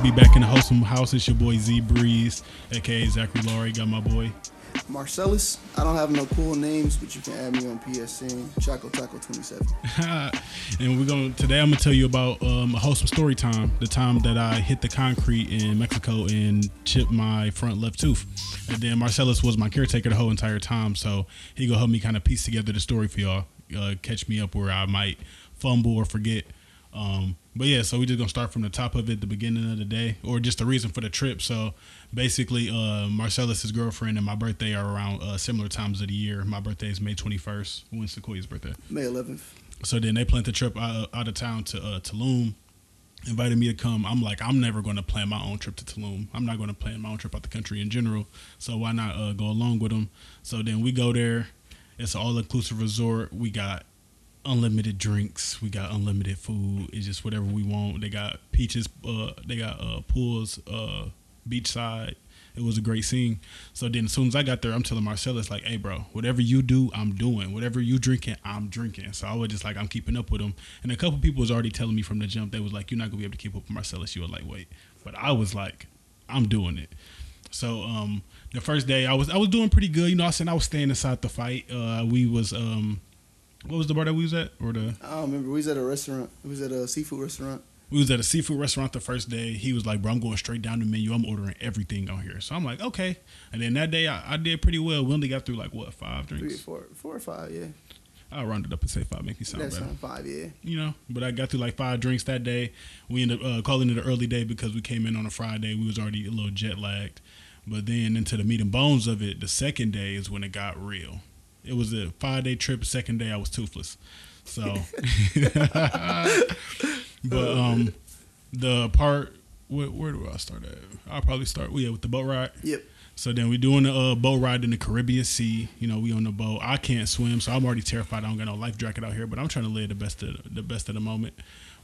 To be back in the wholesome house. It's your boy Z Breeze, aka Zachary Laurie. Got my boy. Marcellus. I don't have no cool names, but you can add me on PSN. Choco Taco 27. and we're going to today. I'm gonna tell you about um, a wholesome story time. The time that I hit the concrete in Mexico and chipped my front left tooth. And then Marcellus was my caretaker the whole entire time, so he gonna help me kind of piece together the story for y'all. Uh, catch me up where I might fumble or forget. Um, but yeah, so we just gonna start from the top of it, the beginning of the day, or just the reason for the trip. So basically, uh, Marcellus's girlfriend and my birthday are around uh, similar times of the year. My birthday is May 21st. When's Sequoia's birthday? May 11th. So then they planned the trip out, out of town to uh, Tulum. Invited me to come. I'm like, I'm never going to plan my own trip to Tulum. I'm not going to plan my own trip out the country in general. So why not uh, go along with them? So then we go there. It's an all inclusive resort. We got unlimited drinks. We got unlimited food. It's just whatever we want. They got peaches. Uh, they got uh, pools, uh, beachside. It was a great scene. So then, as soon as I got there, I'm telling Marcellus like, "Hey, bro, whatever you do, I'm doing. Whatever you drinking, I'm drinking." So I was just like, I'm keeping up with him. And a couple people was already telling me from the jump, they was like, "You're not gonna be able to keep up with Marcellus. You like, wait." But I was like, I'm doing it. So um, the first day, I was I was doing pretty good. You know, I said I was staying inside the fight. Uh, we was um, what was the bar that we was at? Or the I don't remember. We was at a restaurant. We was at a seafood restaurant. we was at a seafood restaurant the first day. He was like, "Bro, I'm going straight down the menu. I'm ordering everything on here." So I'm like, "Okay." And then that day, I, I did pretty well. We only got through like what five drinks. four, four or five, yeah. I'll round it up and say five, make me sound That's better. five, yeah. You know, but I got through like five drinks that day. We ended up uh, calling it an early day because we came in on a Friday. We was already a little jet lagged. But then into the meat and bones of it, the second day is when it got real. It was a five day trip. Second day, I was toothless. So, but um, the part where, where do I start at? I'll probably start. Well, yeah, with the boat ride. Yep. So then we doing the uh, boat ride in the Caribbean Sea. You know, we on the boat. I can't swim, so I'm already terrified. I don't got no life jacket out here, but I'm trying to live the best of the best of the moment.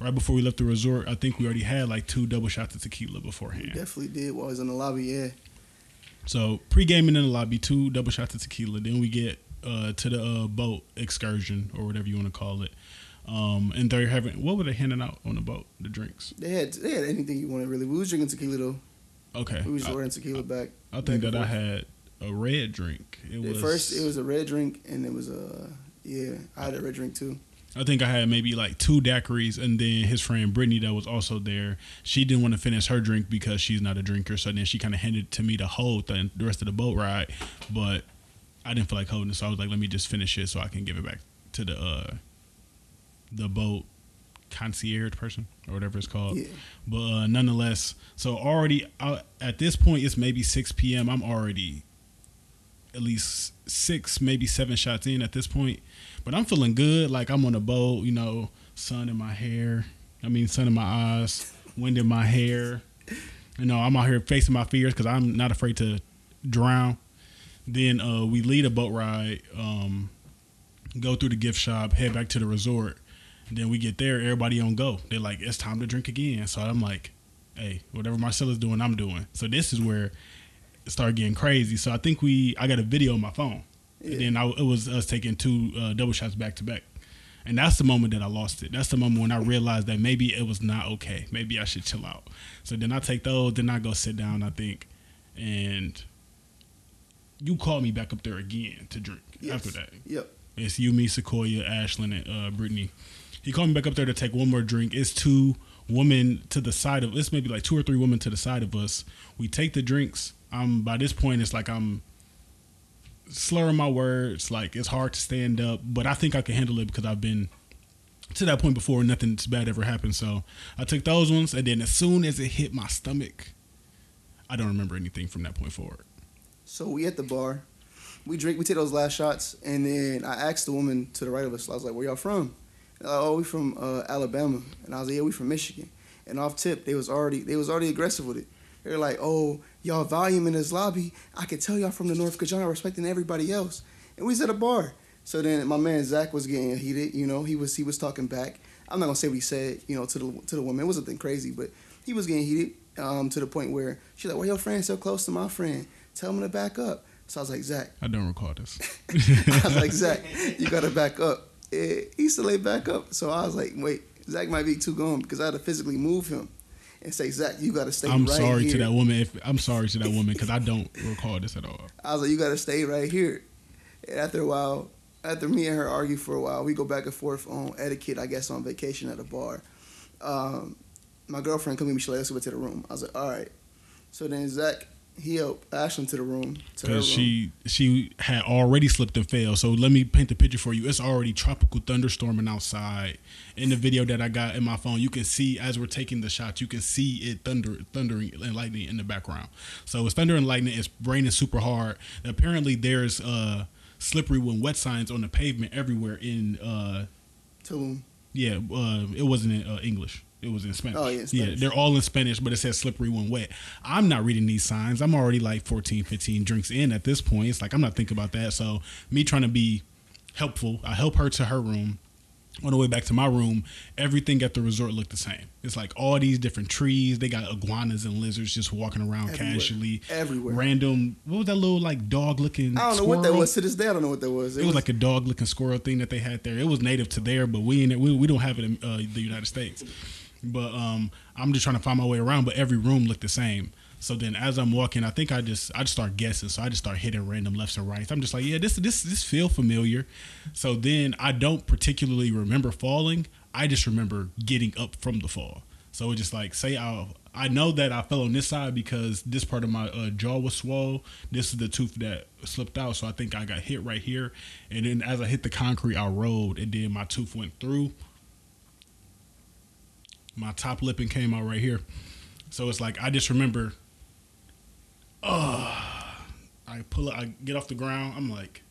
Right before we left the resort, I think we already had like two double shots of tequila beforehand. Definitely did while I was in the lobby, yeah. So pre-gaming in the lobby, two double shots of tequila. Then we get uh, to the uh, boat excursion or whatever you want to call it. Um, and they're having what were they handing out on the boat? The drinks. They had they had anything you wanted, really. We was drinking tequila, though. Okay. We was I, ordering tequila back. I think back that I had a red drink. It At was first, it was a red drink, and it was a, yeah, I had a red drink, too. I think I had maybe like two daiquiris, and then his friend Brittany that was also there. She didn't want to finish her drink because she's not a drinker, so then she kind of handed it to me to hold the, the rest of the boat ride. But I didn't feel like holding it, so I was like, let me just finish it so I can give it back to the uh, the boat concierge person or whatever it's called. Yeah. But uh, nonetheless, so already uh, at this point, it's maybe 6 p.m. I'm already at least six, maybe seven shots in at this point. But I'm feeling good. Like I'm on a boat, you know, sun in my hair. I mean, sun in my eyes, wind in my hair. You know, I'm out here facing my fears because I'm not afraid to drown. Then uh, we lead a boat ride, um, go through the gift shop, head back to the resort. Then we get there, everybody on go. They're like, it's time to drink again. So I'm like, hey, whatever Marcellus doing, I'm doing. So this is where it started getting crazy. So I think we, I got a video on my phone. Yeah. And then I, it was us taking two uh, double shots back to back. And that's the moment that I lost it. That's the moment when I realized that maybe it was not okay. Maybe I should chill out. So then I take those, then I go sit down, I think. And you called me back up there again to drink Yes. after that. Yep. It's you, me, Sequoia, Ashlyn, and uh, Brittany. He called me back up there to take one more drink. It's two women to the side of it's maybe like two or three women to the side of us. We take the drinks. Um, by this point, it's like I'm slurring my words. Like it's hard to stand up, but I think I can handle it because I've been to that point before. and Nothing bad ever happened. So I took those ones, and then as soon as it hit my stomach, I don't remember anything from that point forward. So we at the bar, we drink, we take those last shots, and then I asked the woman to the right of us, I was like, "Where y'all from?" And, oh, we from uh, Alabama, and I was like, "Yeah, we from Michigan." And off tip, they was already they was already aggressive with it. They're like, "Oh, y'all volume in this lobby, I could tell y'all from the north because y'all not respecting everybody else." And we was at a bar. So then my man Zach was getting heated. You know, he was he was talking back. I'm not gonna say what he said. You know, to the to the woman, it wasn't nothing crazy, but he was getting heated um, to the point where she's like, "Why your friend so close to my friend? Tell him to back up." So I was like, Zach. I don't recall this. I was like, Zach, you gotta back up. Eh, He used to lay back up. So I was like, wait, Zach might be too gone because I had to physically move him. and say, Zach, you gotta stay. I'm right sorry here. to that woman. If I'm sorry to that woman because I don't recall this at all. I was like, you gotta stay right here. And after a while, after me and her argue for a while, we go back and forth on etiquette. I guess on vacation at a bar. Um, my girlfriend come to me. She like, let's go to the room. I was like, all right. So then Zach, he helped Ashlyn to the room. Room. Because she she had already slipped and fell. So let me paint the picture for you. It's already tropical thunderstorming outside. In the video that I got in my phone, you can see as we're taking the shots, you can see it thunder thundering and lightning in the background. So it's thunder and lightning. It's raining super hard. Apparently, there's uh slippery when wet signs on the pavement everywhere in uh Tulum. yeah uh it wasn't in uh, English. It was in Spanish. Oh, yeah, Spanish. they're all in Spanish, but it says slippery when wet. I'm not reading these signs. I'm already like 14, 15 drinks in at this point. It's like I'm not thinking about that. So me trying to be helpful, I help her to her room. On the way back to my room, everything at the resort looked the same. It's like all these different trees. They got iguanas and lizards just walking around Everywhere. casually. Everywhere. Random. What was that little like dog looking? I don't know what that was to this day. I don't know what that was. It was like a dog looking squirrel thing that they had there. It was native to there, but we we, we don't have it in uh, the United States. But um, I'm just trying to find my way around. But every room looked the same. So then, as I'm walking, I think I just I just start guessing. So I just start hitting random lefts and rights. I'm just like, yeah, this this this feel familiar. So then I don't particularly remember falling. I just remember getting up from the fall. So it's just like say I I know that I fell on this side because this part of my uh, jaw was swollen. This is the tooth that slipped out, so I think I got hit right here. And then as I hit the concrete, I rolled, and then my tooth went through. My top lip and came out right here. So it's like I just remember. Oh, I pull it. I get off the ground. I'm like,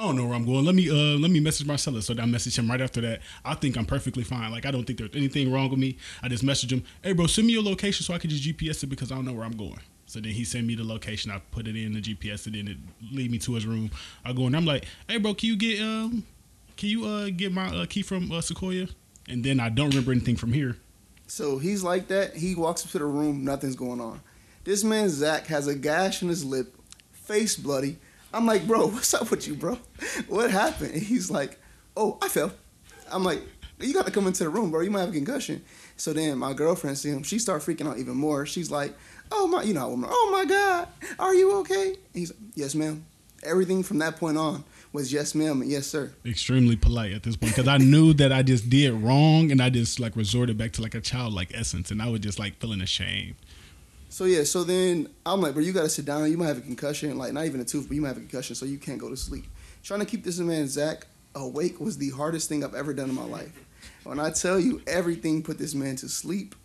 I don't know where I'm going. Let me uh let me message Marcellus. So I message him right after that. I think I'm perfectly fine. Like I don't think there's anything wrong with me. I just message him, hey bro, send me your location so I can just GPS it because I don't know where I'm going. So then he sent me the location. I put it in the GPS and then it lead me to his room. I go and I'm like, hey bro, can you get um can you uh get my uh, key from uh, Sequoia? And then I don't remember anything from here. So he's like that. He walks up to the room, nothing's going on. This man Zach has a gash in his lip, face bloody. I'm like, bro, what's up with you, bro? What happened? And he's like, oh, I fell. I'm like, you got to come into the room, bro. You might have a concussion. So then my girlfriend see him. She start freaking out even more. She's like, oh my, you know, oh my God, are you okay? And he's like, yes, ma'am. Everything from that point on was yes, ma'am, and yes, sir. Extremely polite at this point because I knew that I just did wrong and I just like resorted back to like a childlike essence and I was just like feeling ashamed. So yeah, so then I'm like, bro, you gotta sit down. You might have a concussion, like not even a tooth, but you might have a concussion, so you can't go to sleep. Trying to keep this man Zach awake was the hardest thing I've ever done in my life. When I tell you everything put this man to sleep,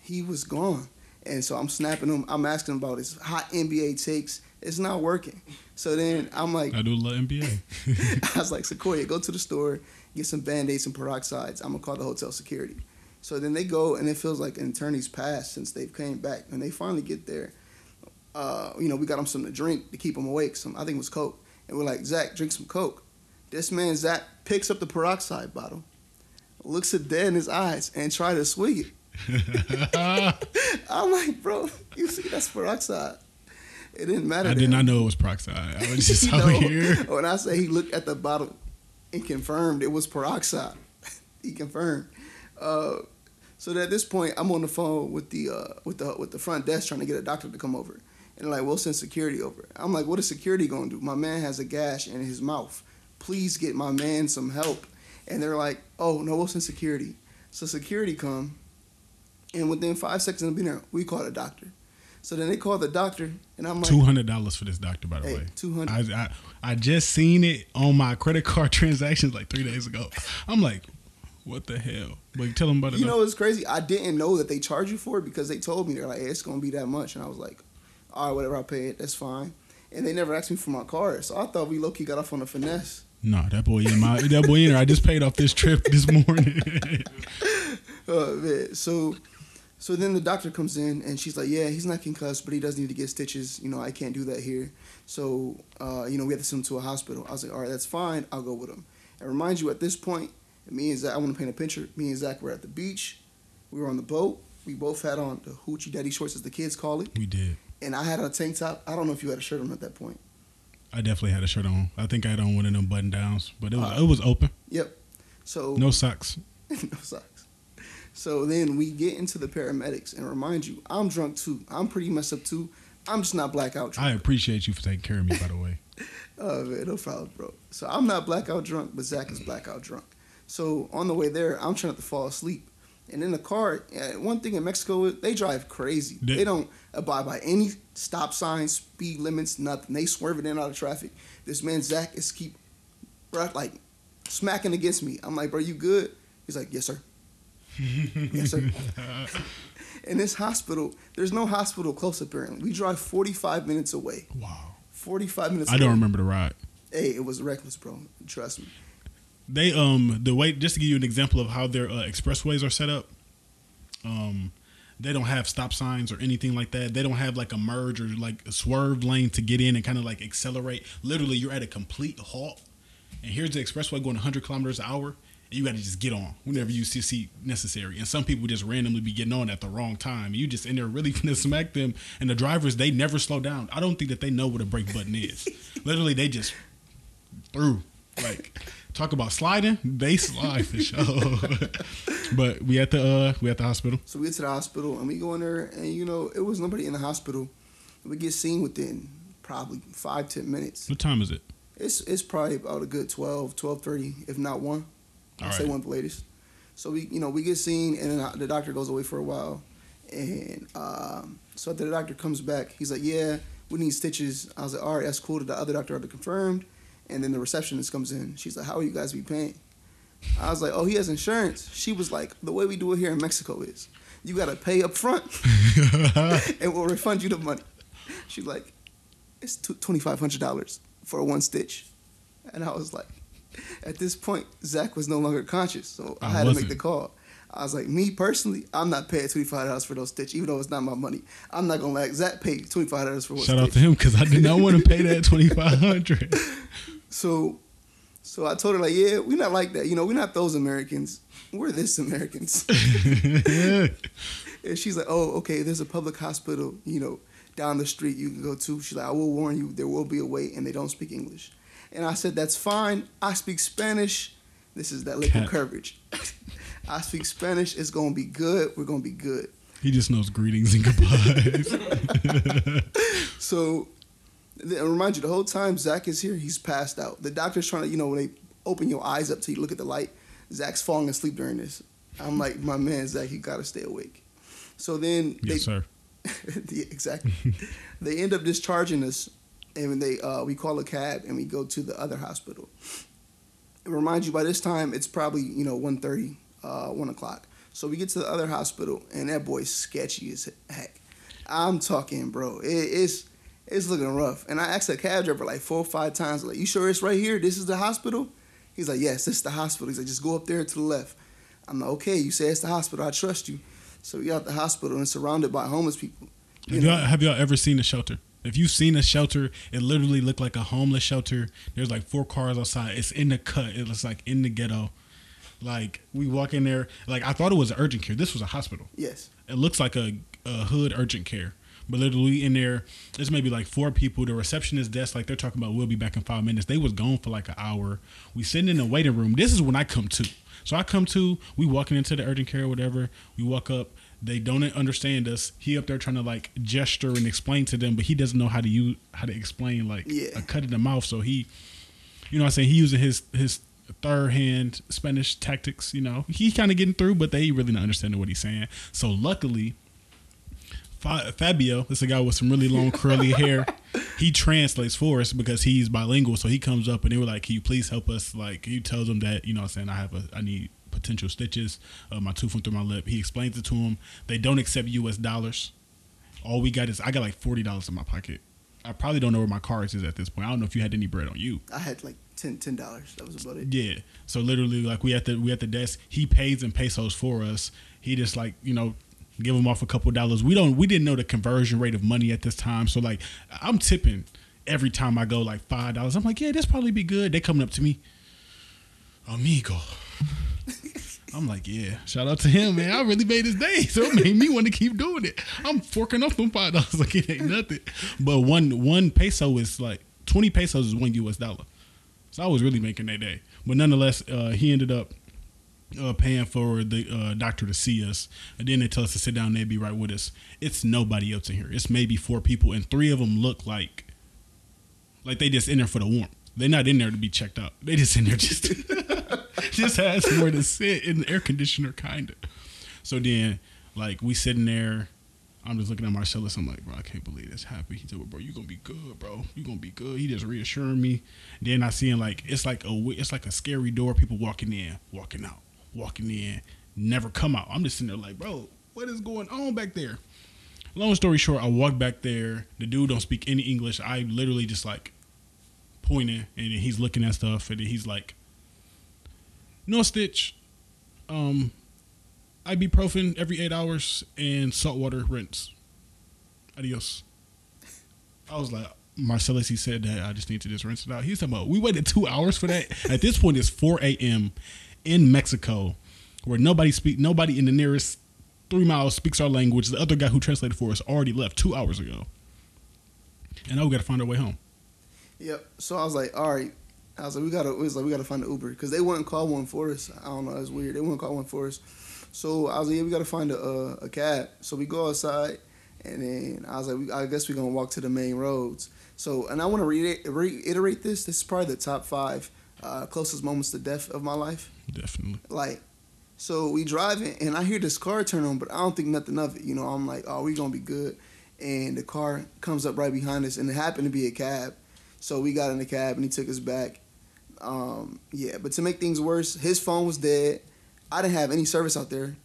he was gone. And so I'm snapping him. I'm asking him about his hot NBA takes. It's not working. So then I'm like, I do love NBA. I was like, Sequoia, go to the store, get some band-aids and peroxides. I'm gonna call the hotel security. So then they go, and it feels like an attorney's passed since they've came back. And they finally get there. Uh, you know, we got them something to drink to keep them awake. Some I think it was Coke. And we're like, Zach, drink some Coke. This man Zach picks up the peroxide bottle, looks it dead in his eyes, and try to swig it. I'm like, bro, you see that's peroxide. It didn't matter. I did him. not know it was peroxide. I was just out know, here. When I say he looked at the bottle and confirmed it was peroxide, he confirmed. Uh, so at this point, I'm on the phone with the uh, with the with the front desk trying to get a doctor to come over, and like, "We'll send security over." I'm like, "What is security gonna do? My man has a gash in his mouth. Please get my man some help." And they're like, "Oh no, we'll send security." So security come, and within five seconds of being there, we call a doctor. So then they call the doctor, and I'm like, Two hundred dollars for this doctor, by the Hey, way. 200. I, I I just seen it on my credit card transactions like three days ago. I'm like, what the hell? But tell them about it. You know, it's crazy. I didn't know that they charge you for it because they told me they're like, hey, it's gonna be that much, and I was like, all right, whatever, I'll pay it. That's fine. And they never asked me for my card, so I thought we low key got off on a finesse. no, that boy in my that boy in there. I just paid off this trip this morning. Uh, man. So, so then the doctor comes in and she's like, yeah, he's not concussed, but he does need to get stitches. You know, I can't do that here. So, uh, you know, we have to send him to a hospital. I was like, all right, that's fine. I'll go with him. And remind you, at this point, me and Zach, I want to paint a picture. Me and Zach were at the beach. We were on the boat. We both had on the hoochie daddy shorts, as the kids call it. we did. and I had a tank top. I don't know if you had a shirt on at that point. I definitely had a shirt on. I think I had on one of them button downs, but it was Uh, it was open. Yep. So No socks. no socks. So then we get into the paramedics, and remind you, I'm drunk too. I'm pretty messed up too. I'm just not blackout drunk. I appreciate you for taking care of me, by the way. Oh man, no problem, bro. So I'm not blackout drunk, but Zach is blackout drunk. So on the way there, I'm trying not to fall asleep. And in the car, uh, one thing in Mexico, is they drive crazy. They- They don't abide by any stop signs, speed limits, nothing. They swerving in and out of traffic. This man Zach is keep, bro, like smacking against me. I'm like, bro, you good? He's like, yes sir. yes sir. In this hospital, there's no hospital close apparently. We drive 45 minutes away. Wow. 45 minutes. I don't remember the ride. Hey, it was reckless, bro. Trust me. They um the way just to give you an example of how their uh, expressways are set up. Um, they don't have stop signs or anything like that. They don't have like a merge or like a swerve lane to get in and kind of like accelerate. Literally, you're at a complete halt, and here's the expressway going 100 kilometers an hour, you got to just get on whenever you see, necessary. And some people just randomly be getting on at the wrong time. You just in there really gonna smack them, and the drivers they never slow down. I don't think that they know what a brake button is. Literally, they just through. Like talk about sliding, they slide for sure. but we at the uh we at the hospital. So we get to the hospital and we go in there, and you know, it was nobody in the hospital. We get seen within probably five, ten minutes. What time is it? It's it's probably about a good 12, 12.30, if not one. I'll All say one of the latest. So we, you know, we get seen, and then the doctor goes away for a while, and um, so after the doctor comes back, he's like, "Yeah, we need stitches." I was like, "All right, that's cool." The other doctor already confirmed, and then the receptionist comes in. She's like, "How will you guys be paying?" I was like, "Oh, he has insurance." She was like, "The way we do it here in Mexico is, you gotta pay up front, and we'll refund you the money." She's like, "It's twenty five hundred dollars for one stitch," and I was like, at this point, Zach was no longer conscious, so I, I had to make the call. I was like, me personally, I'm not paying twenty five dollars for those stitch, even though it's not my money. I'm not gonna let Zach pay twenty five dollars for one Shout stitch. out to him because I did not want to pay that twenty five hundred. So, so I told her like, yeah, we're not like that. You know, we're not those Americans. We're this Americans. and she's like, oh, okay. There's a public hospital, you know, down the street you can go to. She's like, I will warn you, there will be a wait, and they don't speak English. And I said, that's fine. I speak Spanish. This is that liquid courage. I speak Spanish. It's gonna be good. We're gonna be good. He just knows greetings and goodbyes. So, I remind you, the whole time Zach is here, he's passed out. The doctor's trying to, you know, when they open your eyes up till you look at the light, Zach's falling asleep during this. I'm like, my man, Zach, you gotta stay awake. So then, they, yes, sir. Yeah, exactly. they end up discharging us, and they uh, we call a cab and we go to the other hospital. It reminds you by this time it's probably you know 1.30, uh, one o'clock. So we get to the other hospital, and that boy's sketchy as heck. I'm talking, bro. It, it's it's looking rough. And I asked the cab driver like four or five times, like, "You sure it's right here? This is the hospital?" He's like, "Yes, this is the hospital." He's like, "Just go up there to the left." I'm like, "Okay, you say it's the hospital. I trust you." So we got the hospital and surrounded by homeless people. Have y'all, have y'all ever seen a shelter? If you've seen a shelter, it literally looked like a homeless shelter. There's like four cars outside. It's in the cut. It looks like in the ghetto. Like we walk in there. Like I thought it was urgent care. This was a hospital. yes. It looks like a, a hood urgent care. But literally in there, there's maybe like four people. The receptionist desk, like they're talking about, we'll be back in five minutes. They was gone for like an hour. We sitting in the waiting room. This is when I come to. So I come to. We walking into the urgent care or whatever. We walk up. They don't understand us. He up there trying to like gesture and explain to them, but he doesn't know how to use how to explain like Yeah. a cut in the mouth. So he, you know, what I'm saying he using his his third hand Spanish tactics. You know, he kind of getting through, but they really not understanding what he's saying. So luckily, Fabio, this is a guy with some really long curly hair. He translates for us because he's bilingual. So he comes up and they were like, "Can you please help us?" Like he tells them that you know, what I'm saying I have a I need potential stitches. Uh, my tooth went through my lip. He explains it to him. They don't accept U.S. dollars. All we got is I got like forty dollars in my pocket. I probably don't know where my cards is at this point. I don't know if you had any bread on you. I had like 10 dollars. That was about it. Yeah. So literally, like we at the we at the desk. He pays in pesos for us. He just like you know give him off a couple dollars. We don't we didn't know the conversion rate of money at this time. So like I'm tipping every time I go like five dollars. I'm like yeah, this probably be good. They coming up to me, amigo. I'm like, yeah, shout out to him, man. I really made his day. So it made me want to keep doing it. I'm forking off them five dollars like it ain't nothing. But one one peso is like twenty pesos is one US dollar. So I was really making that day. But nonetheless, uh, he ended up uh, paying for the uh, doctor to see us, and then they tell us to sit down. and They'd be right with us. It's nobody else in here. It's maybe four people, and three of them look like like they just in there for the warmth. They're not in there to be checked out. They just in there just just has somewhere to sit in the air conditioner, kind of. So then, like we sitting there. I'm just looking at Marcellus. I'm like, bro, I can't believe this happened. He said, well, bro, you gonna be good, bro. You gonna be good. He just reassuring me. Then I see him like it's like a it's like a scary door. People walking in, walking out, walking in, never come out. I'm just sitting there like, bro, what is going on back there? Long story short, I walk back there. The dude don't speak any English. I literally just like pointing, and he's looking at stuff, and he's like, "No stitch, um, ibuprofen every eight hours, and salt water rinse. Adios." I was like, Marcellus, he said that I just need to just rinse it out. He's talking about we waited two hours for that. At this point, it's 4 a.m. in Mexico, where nobody speak, nobody in the nearest three miles speaks our language. The other guy who translated for us already left two hours ago, and now we got to find our way home. Yep. So I was like, all right. I was like, we gotta. It was like we gotta find an Uber because they wouldn't call one for us. I don't know. It's weird. They wouldn't call one for us. So I was like, yeah, we gotta find a a, a cab. So we go outside, and then I was like, we, I guess we're gonna walk to the main roads. So, and I want to re- reiterate this. This is probably the top five uh, closest moments to death of my life. Definitely. Like, so we driving, and I hear this car turn on, but I don't think nothing of it. You know, I'm like, oh, we gonna be good. And the car comes up right behind us, and it happened to be a cab. So we got in the cab, and he took us back. Um, yeah, but to make things worse, his phone was dead. I didn't have any service out there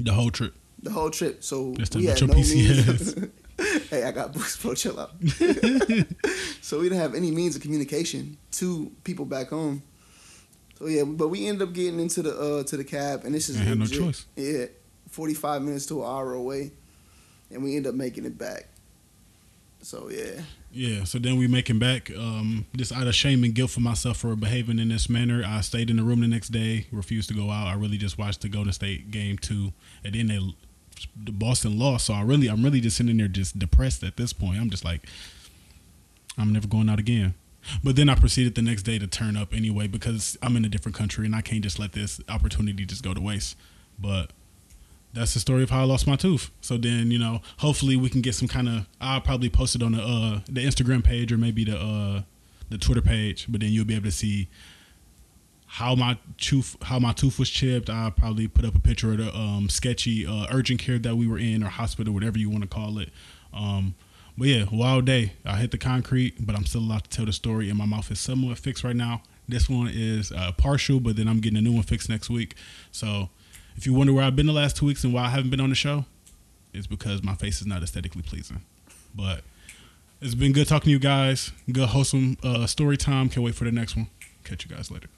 The whole trip. the whole trip, so Just we had no means. hey, I got books, bro. Chill out. so we didn't have any means of communication to people back home. So yeah, but we ended up getting into the uh to the cab, and this is I had no choice. Yeah, forty five minutes to an hour away, and we end up making it back. So yeah, Yeah, so then we making back. Um, just out of shame and guilt for myself for behaving in this manner, I stayed in the room the next day, refused to go out. I really just watched the Golden State game too, and then they, the Boston lost. So I really, I'm really just sitting there just depressed at this point. I'm just like, I'm never going out again. But then I proceeded the next day to turn up anyway because I'm in a different country and I can't just let this opportunity just go to waste. But that's the story of how I lost my tooth. So then, you know, hopefully we can get some kind of. I'll probably post it on the uh, the Instagram page or maybe the uh, the Twitter page. But then you'll be able to see how my tooth how my tooth was chipped. I'll probably put up a picture of the um, sketchy uh, urgent care that we were in or hospital, whatever you want to call it. Um, but yeah, wild day. I hit the concrete, but I'm still allowed to tell the story, and my mouth is somewhat fixed right now. This one is uh, partial, but then I'm getting a new one fixed next week. So if you wonder where I've been the last two weeks and why I haven't been on the show, it's because my face is not aesthetically pleasing. But it's been good talking to you guys. Good wholesome uh, story time. Can't wait for the next one. Catch you guys later.